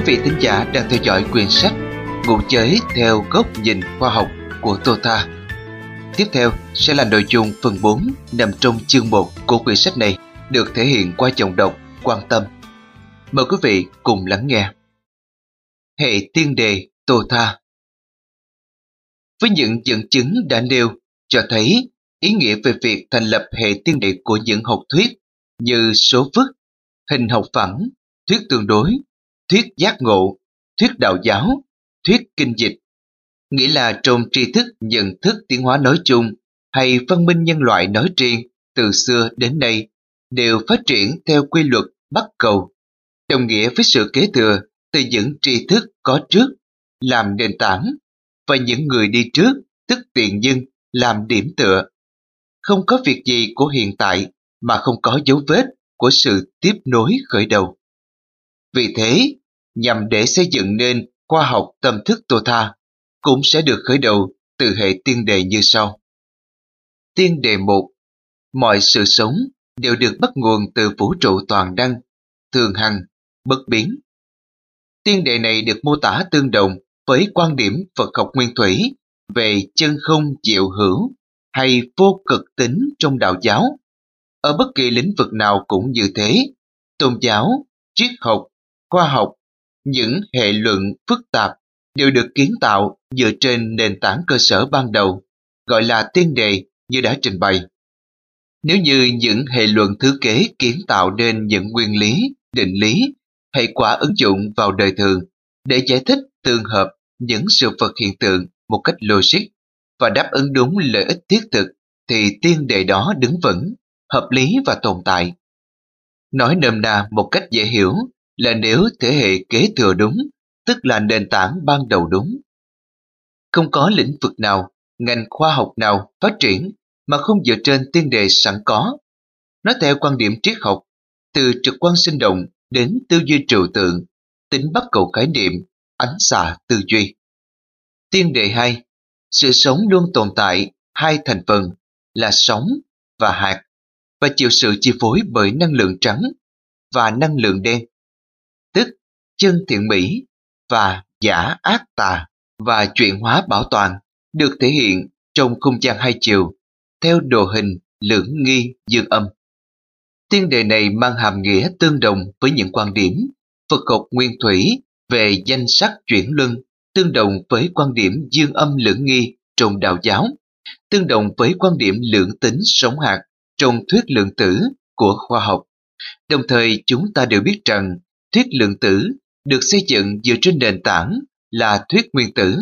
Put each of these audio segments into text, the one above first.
quý vị thính giả đang theo dõi quyển sách Ngụ Chế theo góc nhìn khoa học của Tô Tha. Tiếp theo sẽ là nội dung phần 4 nằm trong chương 1 của quyển sách này được thể hiện qua giọng đọc quan tâm. Mời quý vị cùng lắng nghe. Hệ tiên đề Tô Tha Với những dẫn chứng đã nêu cho thấy ý nghĩa về việc thành lập hệ tiên đề của những học thuyết như số phức, hình học phẳng, thuyết tương đối, thuyết giác ngộ, thuyết đạo giáo, thuyết kinh dịch. Nghĩa là trong tri thức nhận thức tiến hóa nói chung hay văn minh nhân loại nói riêng từ xưa đến nay đều phát triển theo quy luật bắt cầu, đồng nghĩa với sự kế thừa từ những tri thức có trước làm nền tảng và những người đi trước tức tiền nhân làm điểm tựa. Không có việc gì của hiện tại mà không có dấu vết của sự tiếp nối khởi đầu. Vì thế, nhằm để xây dựng nên khoa học tâm thức tô tha, cũng sẽ được khởi đầu từ hệ tiên đề như sau. Tiên đề 1 Mọi sự sống đều được bắt nguồn từ vũ trụ toàn đăng, thường hằng, bất biến. Tiên đề này được mô tả tương đồng với quan điểm Phật học nguyên thủy về chân không diệu hữu hay vô cực tính trong đạo giáo. Ở bất kỳ lĩnh vực nào cũng như thế, tôn giáo, triết học, khoa học, những hệ luận phức tạp đều được kiến tạo dựa trên nền tảng cơ sở ban đầu, gọi là tiên đề như đã trình bày. Nếu như những hệ luận thứ kế kiến tạo nên những nguyên lý, định lý, hệ quả ứng dụng vào đời thường để giải thích tương hợp những sự vật hiện tượng một cách logic và đáp ứng đúng lợi ích thiết thực thì tiên đề đó đứng vững, hợp lý và tồn tại. Nói nôm na một cách dễ hiểu là nếu thế hệ kế thừa đúng, tức là nền tảng ban đầu đúng. Không có lĩnh vực nào, ngành khoa học nào phát triển mà không dựa trên tiên đề sẵn có. Nói theo quan điểm triết học, từ trực quan sinh động đến tư duy trừu tượng, tính bắt cầu khái niệm, ánh xạ tư duy. Tiên đề 2. Sự sống luôn tồn tại hai thành phần là sóng và hạt và chịu sự chi phối bởi năng lượng trắng và năng lượng đen tức chân thiện mỹ và giả ác tà và chuyển hóa bảo toàn được thể hiện trong không gian hai chiều theo đồ hình lưỡng nghi dương âm. Tiên đề này mang hàm nghĩa tương đồng với những quan điểm Phật học nguyên thủy về danh sắc chuyển luân, tương đồng với quan điểm dương âm lưỡng nghi trong đạo giáo, tương đồng với quan điểm lượng tính sống hạt trong thuyết lượng tử của khoa học. Đồng thời chúng ta đều biết rằng thuyết lượng tử được xây dựng dựa trên nền tảng là thuyết nguyên tử.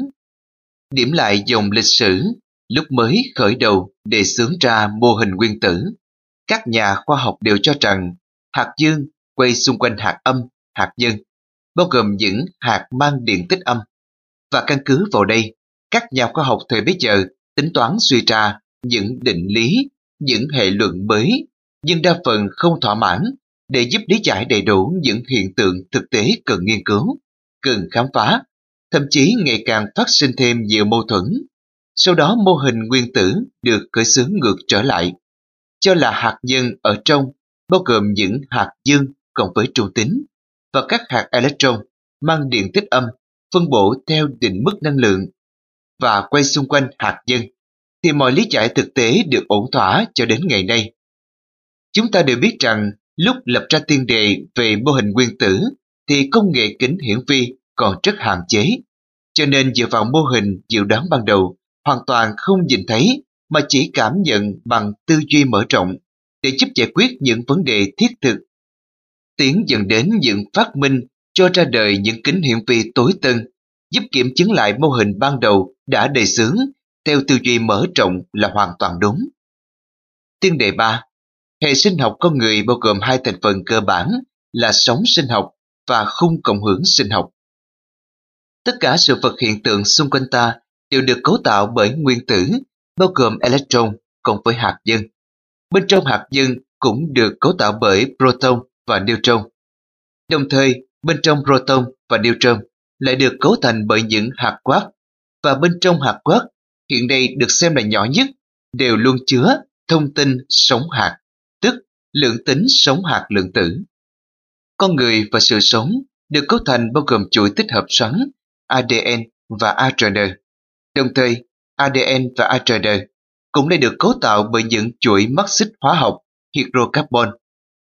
Điểm lại dòng lịch sử lúc mới khởi đầu đề xướng ra mô hình nguyên tử. Các nhà khoa học đều cho rằng hạt dương quay xung quanh hạt âm, hạt nhân, bao gồm những hạt mang điện tích âm. Và căn cứ vào đây, các nhà khoa học thời bấy giờ tính toán suy ra những định lý, những hệ luận mới, nhưng đa phần không thỏa mãn để giúp lý giải đầy đủ những hiện tượng thực tế cần nghiên cứu, cần khám phá, thậm chí ngày càng phát sinh thêm nhiều mâu thuẫn. Sau đó mô hình nguyên tử được khởi xướng ngược trở lại, cho là hạt nhân ở trong bao gồm những hạt dương cộng với trung tính và các hạt electron mang điện tích âm phân bổ theo định mức năng lượng và quay xung quanh hạt nhân thì mọi lý giải thực tế được ổn thỏa cho đến ngày nay. Chúng ta đều biết rằng Lúc lập ra tiên đề về mô hình nguyên tử thì công nghệ kính hiển vi còn rất hạn chế, cho nên dựa vào mô hình dự đoán ban đầu hoàn toàn không nhìn thấy mà chỉ cảm nhận bằng tư duy mở rộng để giúp giải quyết những vấn đề thiết thực. Tiến dần đến những phát minh cho ra đời những kính hiển vi tối tân, giúp kiểm chứng lại mô hình ban đầu đã đề xướng theo tư duy mở rộng là hoàn toàn đúng. Tiên đề 3 Hệ sinh học con người bao gồm hai thành phần cơ bản là sống sinh học và khung cộng hưởng sinh học. Tất cả sự vật hiện tượng xung quanh ta đều được cấu tạo bởi nguyên tử, bao gồm electron cộng với hạt nhân. Bên trong hạt nhân cũng được cấu tạo bởi proton và neutron. Đồng thời, bên trong proton và neutron lại được cấu thành bởi những hạt quark và bên trong hạt quark hiện nay được xem là nhỏ nhất đều luôn chứa thông tin sống hạt tức lượng tính sống hạt lượng tử. Con người và sự sống được cấu thành bao gồm chuỗi tích hợp xoắn ADN và ARN. Đồng thời, ADN và ARN cũng đã được cấu tạo bởi những chuỗi mắc xích hóa học hydrocarbon.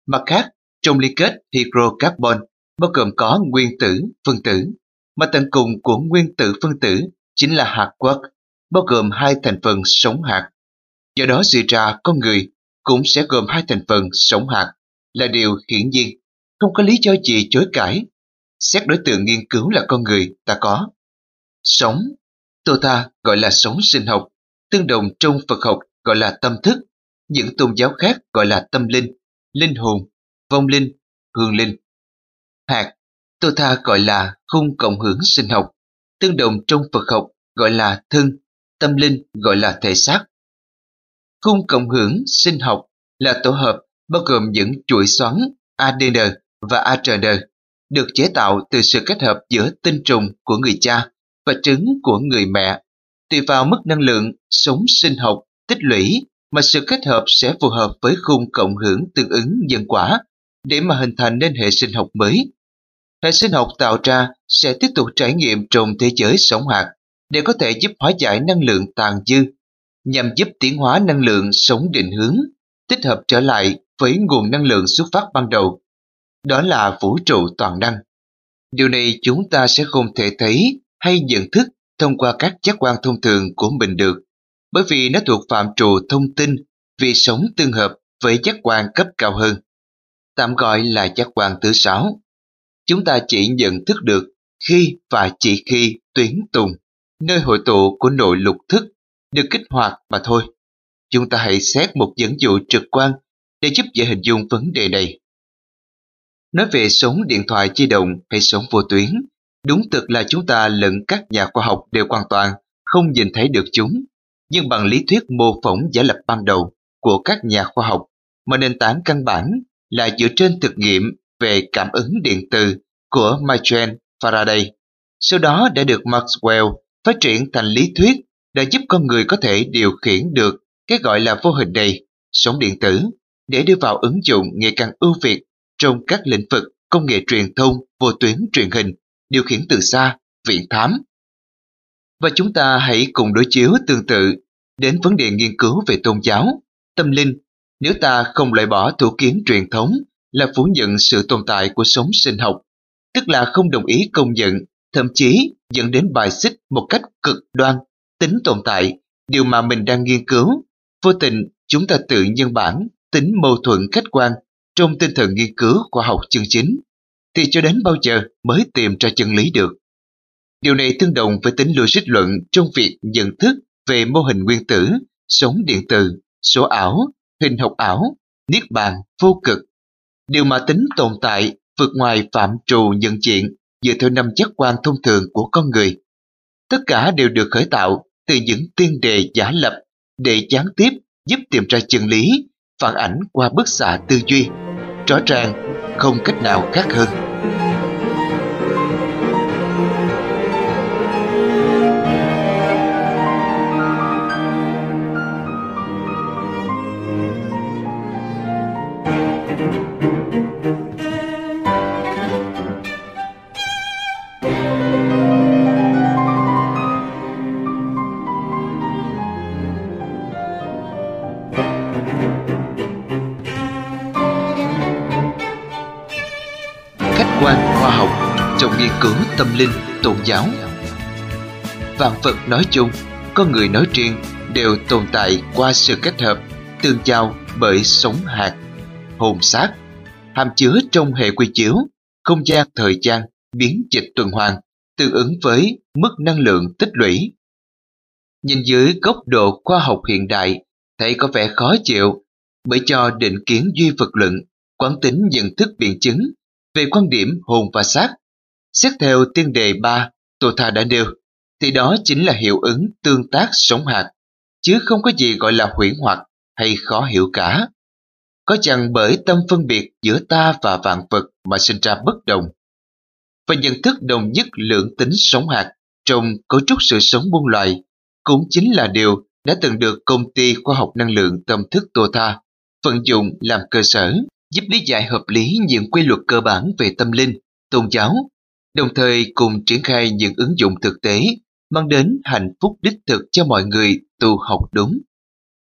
Mặt khác, trong liên kết hydrocarbon bao gồm có nguyên tử, phân tử, mà tận cùng của nguyên tử phân tử chính là hạt quark, bao gồm hai thành phần sống hạt. Do đó suy ra con người cũng sẽ gồm hai thành phần sống hạt là điều hiển nhiên, không có lý do gì chối cãi. Xét đối tượng nghiên cứu là con người ta có. Sống, Tô Tha gọi là sống sinh học, tương đồng trong Phật học gọi là tâm thức, những tôn giáo khác gọi là tâm linh, linh hồn, vong linh, hương linh. Hạt, Tô Tha gọi là khung cộng hưởng sinh học, tương đồng trong Phật học gọi là thân, tâm linh gọi là thể xác. Khung cộng hưởng sinh học là tổ hợp bao gồm những chuỗi xoắn ADN và ARN được chế tạo từ sự kết hợp giữa tinh trùng của người cha và trứng của người mẹ. Tùy vào mức năng lượng sống sinh học tích lũy mà sự kết hợp sẽ phù hợp với khung cộng hưởng tương ứng nhân quả để mà hình thành nên hệ sinh học mới. Hệ sinh học tạo ra sẽ tiếp tục trải nghiệm trong thế giới sống hạt để có thể giúp hóa giải năng lượng tàn dư, nhằm giúp tiến hóa năng lượng sống định hướng, tích hợp trở lại với nguồn năng lượng xuất phát ban đầu. Đó là vũ trụ toàn năng. Điều này chúng ta sẽ không thể thấy hay nhận thức thông qua các giác quan thông thường của mình được, bởi vì nó thuộc phạm trù thông tin vì sống tương hợp với giác quan cấp cao hơn. Tạm gọi là giác quan thứ sáu. Chúng ta chỉ nhận thức được khi và chỉ khi tuyến tùng, nơi hội tụ của nội lục thức, được kích hoạt mà thôi. Chúng ta hãy xét một dẫn dụ trực quan để giúp dễ hình dung vấn đề này. Nói về sống điện thoại di động hay sống vô tuyến, đúng thực là chúng ta lẫn các nhà khoa học đều hoàn toàn không nhìn thấy được chúng. Nhưng bằng lý thuyết mô phỏng giả lập ban đầu của các nhà khoa học, mà nền tảng căn bản là dựa trên thực nghiệm về cảm ứng điện từ của Michael Faraday. Sau đó đã được Maxwell phát triển thành lý thuyết đã giúp con người có thể điều khiển được cái gọi là vô hình này, sóng điện tử, để đưa vào ứng dụng ngày càng ưu việt trong các lĩnh vực công nghệ truyền thông, vô tuyến truyền hình, điều khiển từ xa, viện thám. Và chúng ta hãy cùng đối chiếu tương tự đến vấn đề nghiên cứu về tôn giáo, tâm linh. Nếu ta không loại bỏ thủ kiến truyền thống là phủ nhận sự tồn tại của sống sinh học, tức là không đồng ý công nhận, thậm chí dẫn đến bài xích một cách cực đoan, tính tồn tại, điều mà mình đang nghiên cứu. Vô tình, chúng ta tự nhân bản tính mâu thuẫn khách quan trong tinh thần nghiên cứu khoa học chân chính, thì cho đến bao giờ mới tìm ra chân lý được. Điều này tương đồng với tính logic luận trong việc nhận thức về mô hình nguyên tử, sống điện từ, số ảo, hình học ảo, niết bàn, vô cực. Điều mà tính tồn tại vượt ngoài phạm trù nhận diện dựa theo năm giác quan thông thường của con người. Tất cả đều được khởi tạo từ những tiên đề giả lập để gián tiếp giúp tìm ra chân lý, phản ảnh qua bức xạ tư duy. Rõ ràng, không cách nào khác hơn. Khách quan khoa học trong nghiên cứu tâm linh, tôn giáo. Vạn vật nói chung, con người nói riêng đều tồn tại qua sự kết hợp, tương giao bởi sống hạt, hồn xác, hàm chứa trong hệ quy chiếu, không gian thời gian, biến dịch tuần hoàn, tương ứng với mức năng lượng tích lũy. Nhìn dưới góc độ khoa học hiện đại, thấy có vẻ khó chịu bởi cho định kiến duy vật luận, quán tính nhận thức biện chứng về quan điểm hồn và xác Xét theo tiên đề 3, Tô Tha đã nêu, thì đó chính là hiệu ứng tương tác sống hạt, chứ không có gì gọi là huyễn hoặc hay khó hiểu cả. Có chăng bởi tâm phân biệt giữa ta và vạn vật mà sinh ra bất đồng. Và nhận thức đồng nhất lượng tính sống hạt trong cấu trúc sự sống muôn loài cũng chính là điều đã từng được công ty khoa học năng lượng tâm thức Tô Tha vận dụng làm cơ sở giúp lý giải hợp lý những quy luật cơ bản về tâm linh, tôn giáo đồng thời cùng triển khai những ứng dụng thực tế mang đến hạnh phúc đích thực cho mọi người tu học đúng.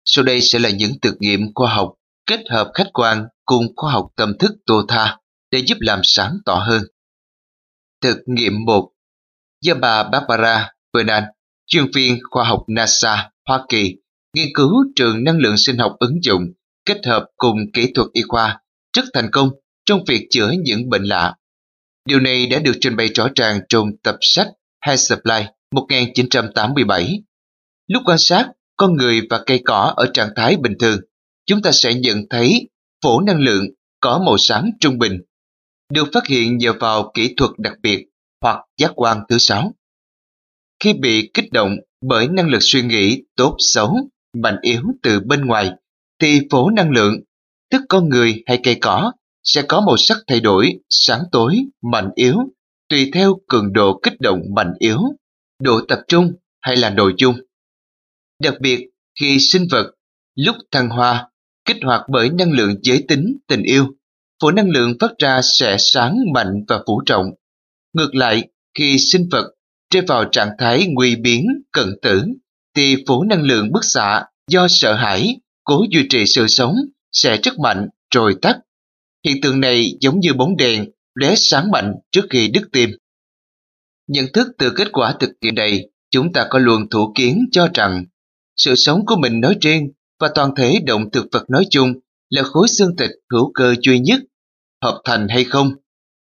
Sau đây sẽ là những thực nghiệm khoa học kết hợp khách quan cùng khoa học tâm thức tô tha để giúp làm sáng tỏ hơn. Thực nghiệm 1 Do bà Barbara Vernon, chuyên viên khoa học NASA, Hoa Kỳ, nghiên cứu trường năng lượng sinh học ứng dụng kết hợp cùng kỹ thuật y khoa rất thành công trong việc chữa những bệnh lạ. Điều này đã được trình bày rõ ràng trong tập sách High Supply 1987. Lúc quan sát con người và cây cỏ ở trạng thái bình thường, chúng ta sẽ nhận thấy phổ năng lượng có màu sáng trung bình, được phát hiện nhờ vào kỹ thuật đặc biệt hoặc giác quan thứ sáu. Khi bị kích động bởi năng lực suy nghĩ tốt xấu, mạnh yếu từ bên ngoài, thì phổ năng lượng, tức con người hay cây cỏ, sẽ có màu sắc thay đổi, sáng tối, mạnh yếu, tùy theo cường độ kích động mạnh yếu, độ tập trung hay là nội dung. Đặc biệt, khi sinh vật lúc thăng hoa kích hoạt bởi năng lượng giới tính tình yêu, phổ năng lượng phát ra sẽ sáng mạnh và phủ trọng. Ngược lại, khi sinh vật rơi vào trạng thái nguy biến, cận tử, thì phổ năng lượng bức xạ do sợ hãi, cố duy trì sự sống sẽ rất mạnh rồi tắt. Hiện tượng này giống như bóng đèn lóe sáng mạnh trước khi đứt tim. Nhận thức từ kết quả thực nghiệm này, chúng ta có luồng thủ kiến cho rằng sự sống của mình nói riêng và toàn thể động thực vật nói chung là khối xương thịt hữu cơ duy nhất, hợp thành hay không,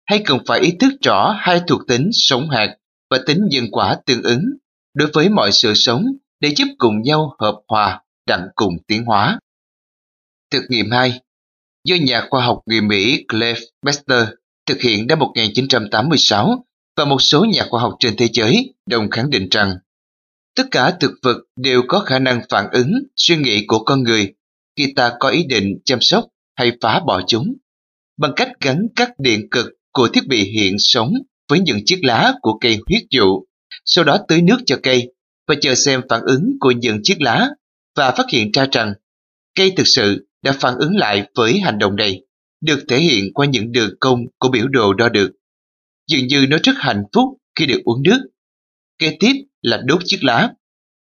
hay cần phải ý thức rõ hai thuộc tính sống hạt và tính nhân quả tương ứng, đối với mọi sự sống để giúp cùng nhau hợp hòa, đặng cùng tiến hóa. Thực nghiệm 2 Do nhà khoa học người Mỹ Clive Bester thực hiện năm 1986 và một số nhà khoa học trên thế giới đồng khẳng định rằng, tất cả thực vật đều có khả năng phản ứng suy nghĩ của con người khi ta có ý định chăm sóc hay phá bỏ chúng bằng cách gắn các điện cực của thiết bị hiện sống với những chiếc lá của cây huyết dụ, sau đó tưới nước cho cây và chờ xem phản ứng của những chiếc lá và phát hiện ra rằng cây thực sự đã phản ứng lại với hành động này, được thể hiện qua những đường cong của biểu đồ đo được. Dường như nó rất hạnh phúc khi được uống nước. Kế tiếp là đốt chiếc lá.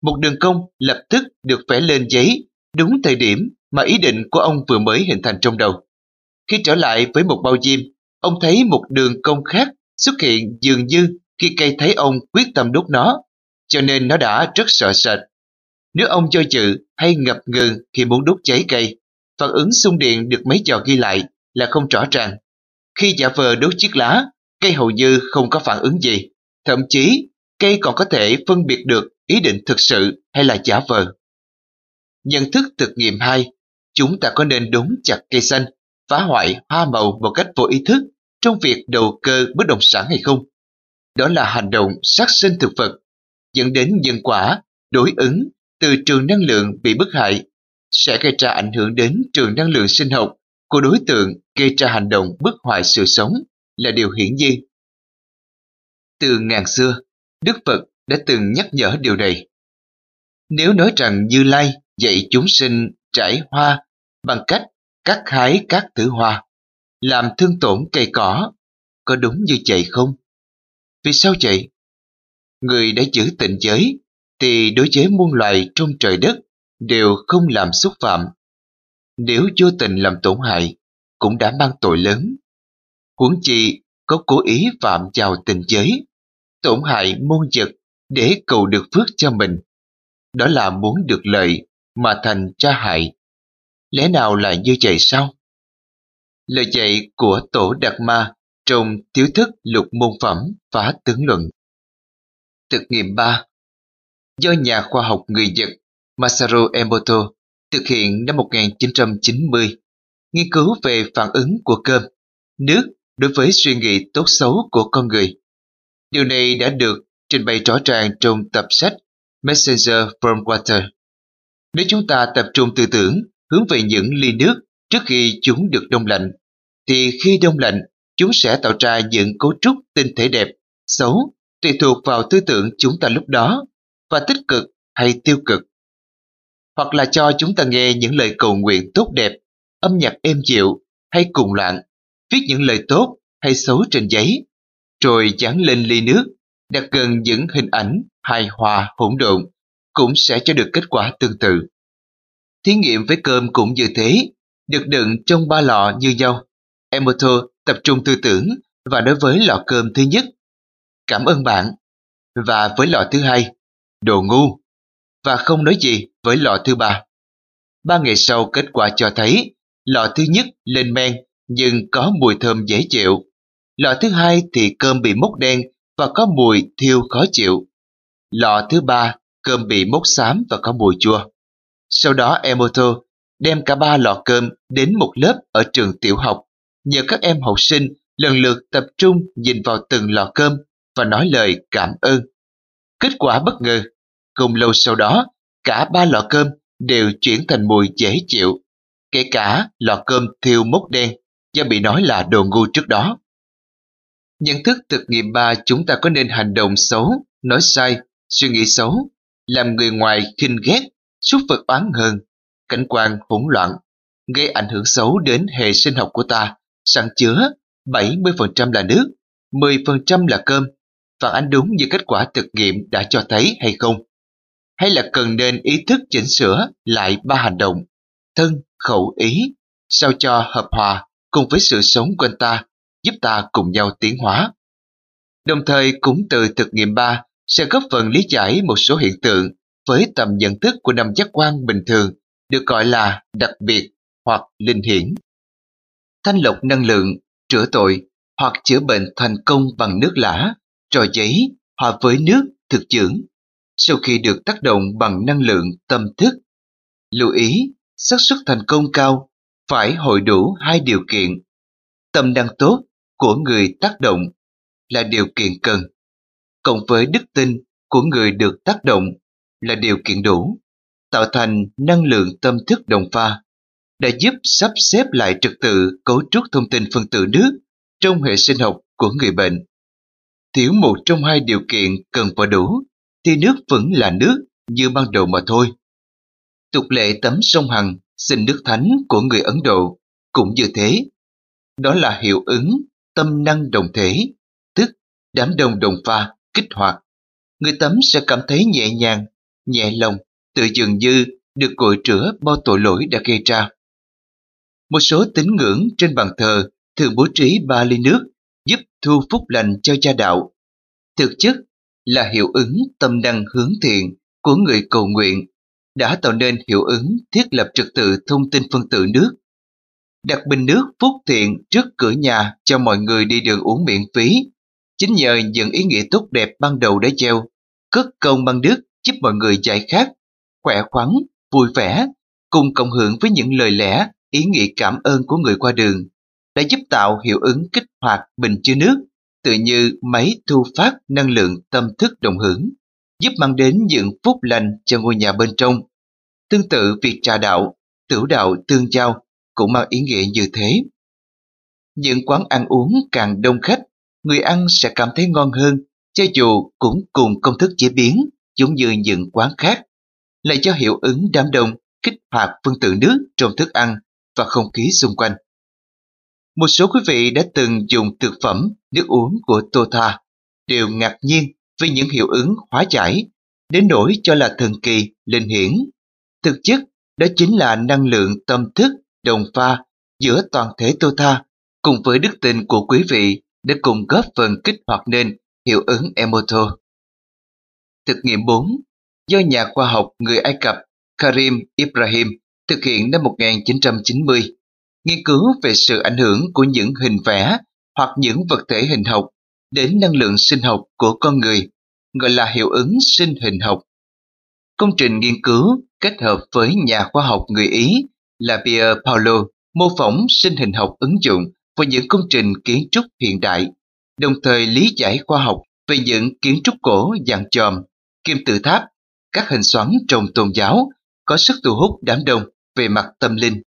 Một đường cong lập tức được vẽ lên giấy đúng thời điểm mà ý định của ông vừa mới hình thành trong đầu. Khi trở lại với một bao diêm, ông thấy một đường cong khác xuất hiện dường như khi cây thấy ông quyết tâm đốt nó, cho nên nó đã rất sợ sệt. Nếu ông do dự hay ngập ngừng khi muốn đốt cháy cây, phản ứng xung điện được mấy trò ghi lại là không rõ ràng. Khi giả vờ đốt chiếc lá, cây hầu như không có phản ứng gì. Thậm chí, cây còn có thể phân biệt được ý định thực sự hay là giả vờ. Nhận thức thực nghiệm 2, chúng ta có nên đốn chặt cây xanh, phá hoại hoa màu một cách vô ý thức trong việc đầu cơ bất động sản hay không? Đó là hành động sát sinh thực vật, dẫn đến nhân quả, đối ứng từ trường năng lượng bị bức hại sẽ gây ra ảnh hưởng đến trường năng lượng sinh học của đối tượng gây ra hành động bức hoại sự sống là điều hiển nhiên. Từ ngàn xưa, Đức Phật đã từng nhắc nhở điều này. Nếu nói rằng Như Lai dạy chúng sinh trải hoa bằng cách cắt hái các thứ hoa, làm thương tổn cây cỏ, có đúng như vậy không? Vì sao vậy? Người đã giữ tịnh giới thì đối với muôn loài trong trời đất đều không làm xúc phạm. Nếu vô tình làm tổn hại, cũng đã mang tội lớn. Huống chi có cố ý phạm vào tình giới, tổn hại môn vật để cầu được phước cho mình. Đó là muốn được lợi mà thành tra hại. Lẽ nào lại như vậy sao? Lời dạy của Tổ Đạt Ma trong thiếu thức lục môn phẩm phá tướng luận. Thực nghiệm 3 Do nhà khoa học người Nhật Masaru Emoto thực hiện năm 1990, nghiên cứu về phản ứng của cơm, nước đối với suy nghĩ tốt xấu của con người. Điều này đã được trình bày rõ ràng trong tập sách Messenger from Water. Nếu chúng ta tập trung tư tưởng hướng về những ly nước trước khi chúng được đông lạnh, thì khi đông lạnh, chúng sẽ tạo ra những cấu trúc tinh thể đẹp, xấu, tùy thuộc vào tư tưởng chúng ta lúc đó, và tích cực hay tiêu cực. Hoặc là cho chúng ta nghe những lời cầu nguyện tốt đẹp, âm nhạc êm dịu hay cùng loạn, viết những lời tốt hay xấu trên giấy. rồi dán lên ly nước, đặt gần những hình ảnh hài hòa hỗn độn, cũng sẽ cho được kết quả tương tự. Thí nghiệm với cơm cũng như thế, được đựng trong ba lọ như nhau. Emoto tập trung tư tưởng và đối với lọ cơm thứ nhất, cảm ơn bạn, và với lọ thứ hai, đồ ngu, và không nói gì với lọ thứ ba. Ba ngày sau kết quả cho thấy lọ thứ nhất lên men nhưng có mùi thơm dễ chịu. Lọ thứ hai thì cơm bị mốc đen và có mùi thiêu khó chịu. Lọ thứ ba cơm bị mốc xám và có mùi chua. Sau đó Emoto đem cả ba lọ cơm đến một lớp ở trường tiểu học, nhờ các em học sinh lần lượt tập trung nhìn vào từng lọ cơm và nói lời cảm ơn. Kết quả bất ngờ, không lâu sau đó, cả ba lọ cơm đều chuyển thành mùi dễ chịu, kể cả lọ cơm thiêu mốc đen do bị nói là đồ ngu trước đó. Nhận thức thực nghiệm ba chúng ta có nên hành động xấu, nói sai, suy nghĩ xấu, làm người ngoài khinh ghét, xúc vật oán hơn, cảnh quan hỗn loạn, gây ảnh hưởng xấu đến hệ sinh học của ta, sẵn chứa 70% là nước, 10% là cơm, phản ánh đúng như kết quả thực nghiệm đã cho thấy hay không? Hay là cần nên ý thức chỉnh sửa lại ba hành động, thân, khẩu, ý, sao cho hợp hòa cùng với sự sống quanh ta, giúp ta cùng nhau tiến hóa. Đồng thời cũng từ thực nghiệm ba sẽ góp phần lý giải một số hiện tượng với tầm nhận thức của năm giác quan bình thường được gọi là đặc biệt hoặc linh hiển. Thanh lọc năng lượng, chữa tội hoặc chữa bệnh thành công bằng nước lã, trò giấy hòa với nước thực dưỡng sau khi được tác động bằng năng lượng tâm thức. Lưu ý, xác suất thành công cao phải hội đủ hai điều kiện. Tâm năng tốt của người tác động là điều kiện cần, cộng với đức tin của người được tác động là điều kiện đủ, tạo thành năng lượng tâm thức đồng pha, đã giúp sắp xếp lại trật tự cấu trúc thông tin phân tử nước trong hệ sinh học của người bệnh. Thiếu một trong hai điều kiện cần và đủ, thì nước vẫn là nước như ban đầu mà thôi. Tục lệ tắm sông Hằng xin nước thánh của người Ấn Độ cũng như thế. Đó là hiệu ứng tâm năng đồng thể, tức đám đông đồng pha, kích hoạt. Người tắm sẽ cảm thấy nhẹ nhàng, nhẹ lòng, tự dường như được cội rửa bao tội lỗi đã gây ra. Một số tín ngưỡng trên bàn thờ thường bố trí ba ly nước giúp thu phúc lành cho cha đạo. Thực chất là hiệu ứng tâm năng hướng thiện của người cầu nguyện đã tạo nên hiệu ứng thiết lập trật tự thông tin phân tử nước. Đặt bình nước phúc thiện trước cửa nhà cho mọi người đi đường uống miễn phí. Chính nhờ những ý nghĩa tốt đẹp ban đầu đã gieo, cất công băng nước giúp mọi người giải khát, khỏe khoắn, vui vẻ, cùng cộng hưởng với những lời lẽ, ý nghĩa cảm ơn của người qua đường, đã giúp tạo hiệu ứng kích hoạt bình chứa nước, tự như máy thu phát năng lượng tâm thức đồng hưởng giúp mang đến những phúc lành cho ngôi nhà bên trong. Tương tự việc trà đạo, tiểu đạo tương giao cũng mang ý nghĩa như thế. Những quán ăn uống càng đông khách, người ăn sẽ cảm thấy ngon hơn, cho dù cũng cùng công thức chế biến giống như những quán khác, lại cho hiệu ứng đám đông kích hoạt phân tử nước trong thức ăn và không khí xung quanh. Một số quý vị đã từng dùng thực phẩm, nước uống của Tota đều ngạc nhiên vì những hiệu ứng hóa giải, đến nỗi cho là thần kỳ, linh hiển. Thực chất, đó chính là năng lượng tâm thức đồng pha giữa toàn thể Tota cùng với đức tin của quý vị để cùng góp phần kích hoạt nên hiệu ứng Emoto. Thực nghiệm 4 do nhà khoa học người Ai Cập Karim Ibrahim thực hiện năm 1990, nghiên cứu về sự ảnh hưởng của những hình vẽ hoặc những vật thể hình học đến năng lượng sinh học của con người, gọi là hiệu ứng sinh hình học. Công trình nghiên cứu kết hợp với nhà khoa học người Ý là Pier Paolo mô phỏng sinh hình học ứng dụng vào những công trình kiến trúc hiện đại, đồng thời lý giải khoa học về những kiến trúc cổ dạng chòm, kim tự tháp, các hình xoắn trong tôn giáo có sức thu hút đám đông về mặt tâm linh.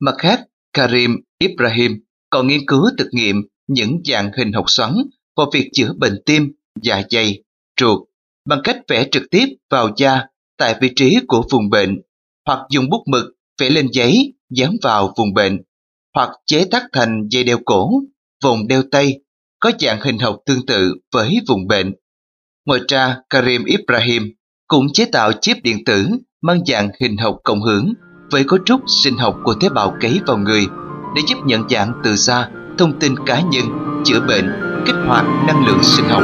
Mặt khác, Karim Ibrahim còn nghiên cứu thực nghiệm những dạng hình học xoắn vào việc chữa bệnh tim, dạ dày, ruột bằng cách vẽ trực tiếp vào da tại vị trí của vùng bệnh hoặc dùng bút mực vẽ lên giấy dán vào vùng bệnh hoặc chế tác thành dây đeo cổ, vòng đeo tay có dạng hình học tương tự với vùng bệnh. Ngoài ra, Karim Ibrahim cũng chế tạo chip điện tử mang dạng hình học cộng hưởng với cấu trúc sinh học của tế bào cấy vào người để giúp nhận dạng từ xa thông tin cá nhân, chữa bệnh, kích hoạt năng lượng sinh học.